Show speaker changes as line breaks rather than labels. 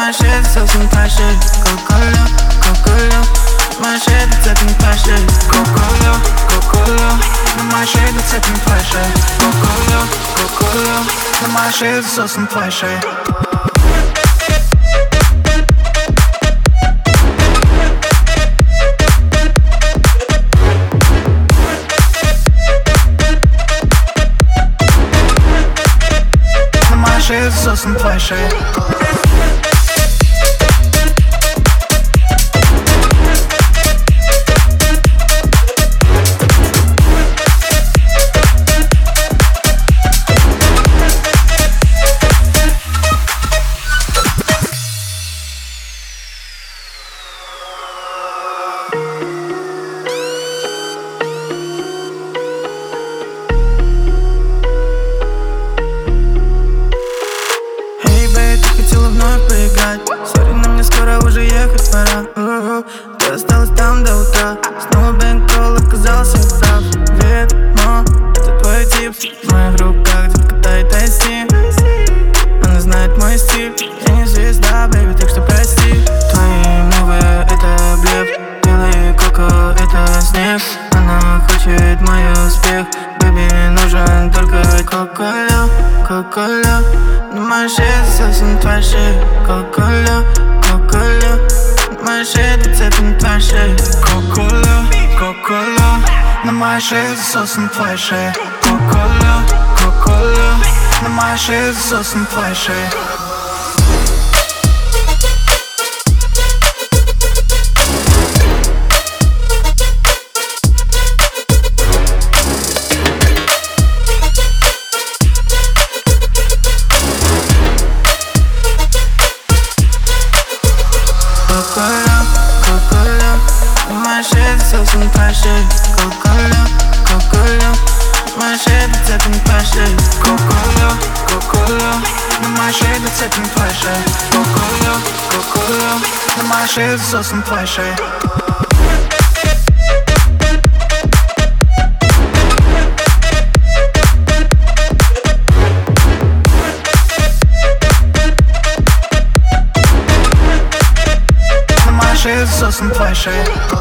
my shit, so some passion. Coca-Cola, Coca-Cola. My shit, passion. Coca-Cola, Coca-Cola. My shit, passion. Coca-Cola, Coca-Cola. My shit, so some passion. Sosem pleasure. Поиграть Сори, но мне скоро уже ехать пора. У-у. Ты осталась там до утра. Снова бэнкролл оказался прав. Ведьмо, это твой тип. В моих руках детка тает айси Она знает мой стиль. Я не звезда, бэйби, так что прости. Твои мувы это блеф. Белый коко это снег. Она хочет мой успех. Бэби, нужен только кока-кола, кока-кола На моей шее засосан твоя шея Кока-кола, кока-кола На моей шее зацеплен твоя шея Кока-кола, кока-кола На моей шее засосан твоя шея Кока-кола, кока-кола На моей шее засосан твоя шея Coca-Cola, Coca-Cola. My shit sells some pressure Coca-Cola, Coca-Cola. My shit is some pressure Coca-Cola, Coca-Cola. My shit is some passion Coca-Cola, Coca-Cola. My shit sells some pressure paixão